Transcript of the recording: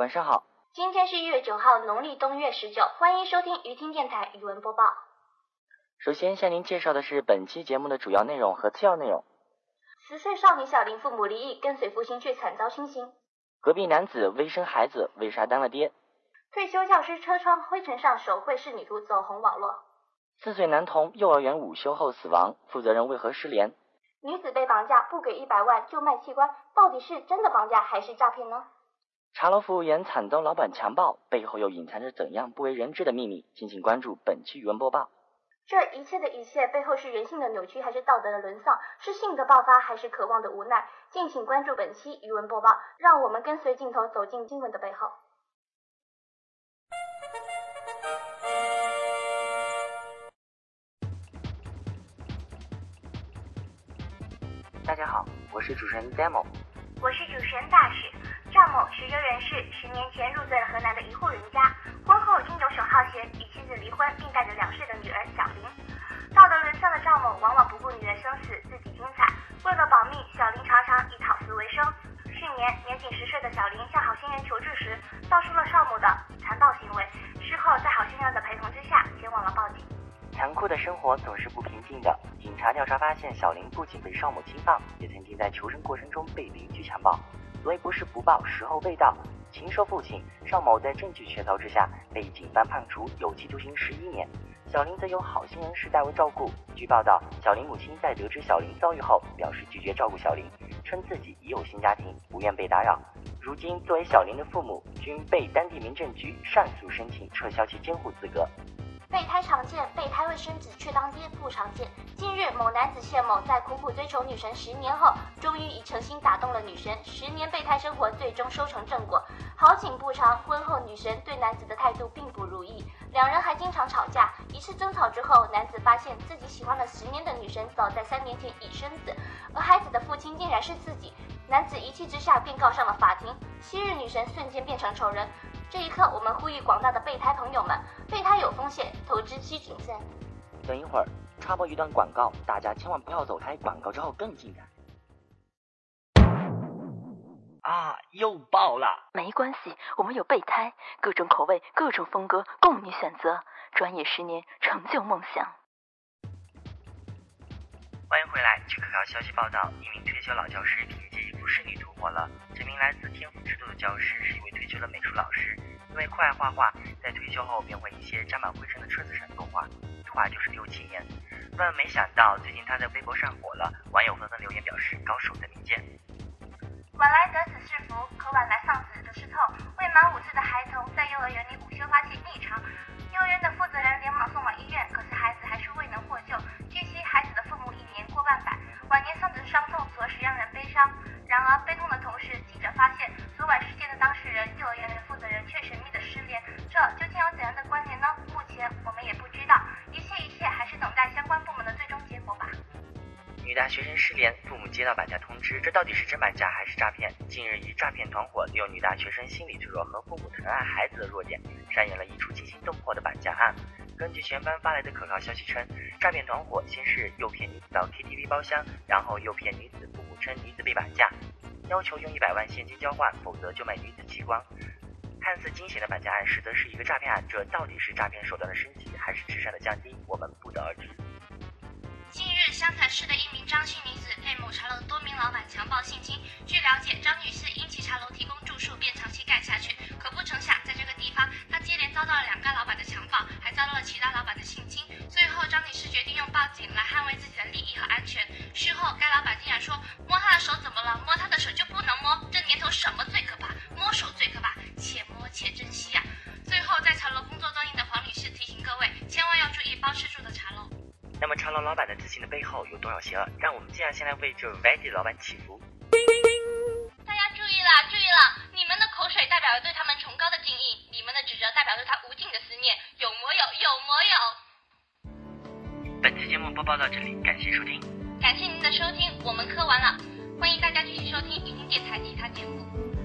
晚上好。今天是一月九号，农历冬月十九，欢迎收听鱼听电台语文播报。首先向您介绍的是本期节目的主要内容和次要内容。十岁少女小林父母离异，跟随父亲却惨遭亲刑。隔壁男子为生孩子，为啥当了爹？退休教师车窗灰尘上手绘仕女图走红网络。四岁男童幼儿园午休后死亡，负责人为何失联？女子被绑架不给一百万就卖器官，到底是真的绑架还是诈骗呢？茶楼服务员惨遭老板强暴，背后又隐藏着怎样不为人知的秘密？敬请关注本期语文播报。这一切的一切背后是人性的扭曲，还是道德的沦丧？是性的爆发，还是渴望的无奈？敬请关注本期语文播报，让我们跟随镜头走进新闻的背后。大家好，我是主持人 Demo，我是主持人大使。赵某是优人士，十年前入赘了河南的一户人家，婚后经游手好闲，与妻子离婚，并带着两岁的女儿小林。道德沦丧的赵某往往不顾女儿生死，自己精彩。为了保密，小林常常以讨食为生。去年，年仅十岁的小林向好心人求助时，道出了少某的残暴行为。事后，在好心人的陪同之下，前往了报警。残酷的生活总是不平静的。警察调查发现，小林不仅被少某侵犯，也曾经在求生过程中被邻居强暴。所以不是不报，时候未到。禽兽父亲邵某在证据确凿之下，被警方判处有期徒刑十一年。小林则由好心人士代为照顾。据报道，小林母亲在得知小林遭遇后，表示拒绝照顾小林，称自己已有新家庭，不愿被打扰。如今，作为小林的父母，均被当地民政局上诉申请撤销其监护资格。备胎常见，备胎未生子却当爹不常见。近日，某男子谢某在苦苦追求女神十年后，终于以诚心打动了女神。十年备胎生活最终收成正果。好景不长，婚后女神对男子的态度并不如意，两人还经常吵架。一次争吵之后，男子发现自己喜欢了十年的女神早在三年前已生子，而孩子的父亲竟然是自己。男子一气之下便告上了法庭。昔日女神瞬间变成仇人。这一刻，我们呼吁广大的备胎朋友们：备胎有风险，投资需谨慎。等一会儿插播一段广告，大家千万不要走开。广告之后更精彩。啊，又爆了！没关系，我们有备胎，各种口味，各种风格，供你选择。专业十年，成就梦想。欢迎回来。据可靠消息报道，一名退休老教师凭借一幅仕女图火了。这名来自天府之都的教师是一位退休的美术老师，因为酷爱画画，在退休后便会一些沾满灰尘的车子上作画，一画就是六七年。万万没想到，最近他在微博上火了，网友纷纷留言表示高手在民间。晚来得子是福，可晚来丧子则是痛。未满五岁的孩童在幼儿园父母接到绑架通知，这到底是真绑架还是诈骗？近日，一诈骗团伙利用女大学生心理脆弱和父母疼爱孩子的弱点，上演了一出惊心动魄的绑架案。根据全班发来的可靠消息称，诈骗团伙先是诱骗女子到 KTV 包厢，然后诱骗女子父母称女子被绑架，要求用一百万现金交换，否则就卖女子器官。看似惊险的绑架案，实则是一个诈骗案。这到底是诈骗手段的升级，还是智商的降低？我们不得而知。湘潭市的一名张姓女子被某茶楼多名老板强暴性侵。据了解，张女士背后有多少邪恶？让我们接下来为这 Vady 老板祈福。大家注意了，注意了！你们的口水代表着对他们崇高的敬意，你们的指责代表着他无尽的思念。有没有？有没有？本期节目播报到这里，感谢收听。感谢您的收听，我们磕完了，欢迎大家继续收听雨听电台其他节目。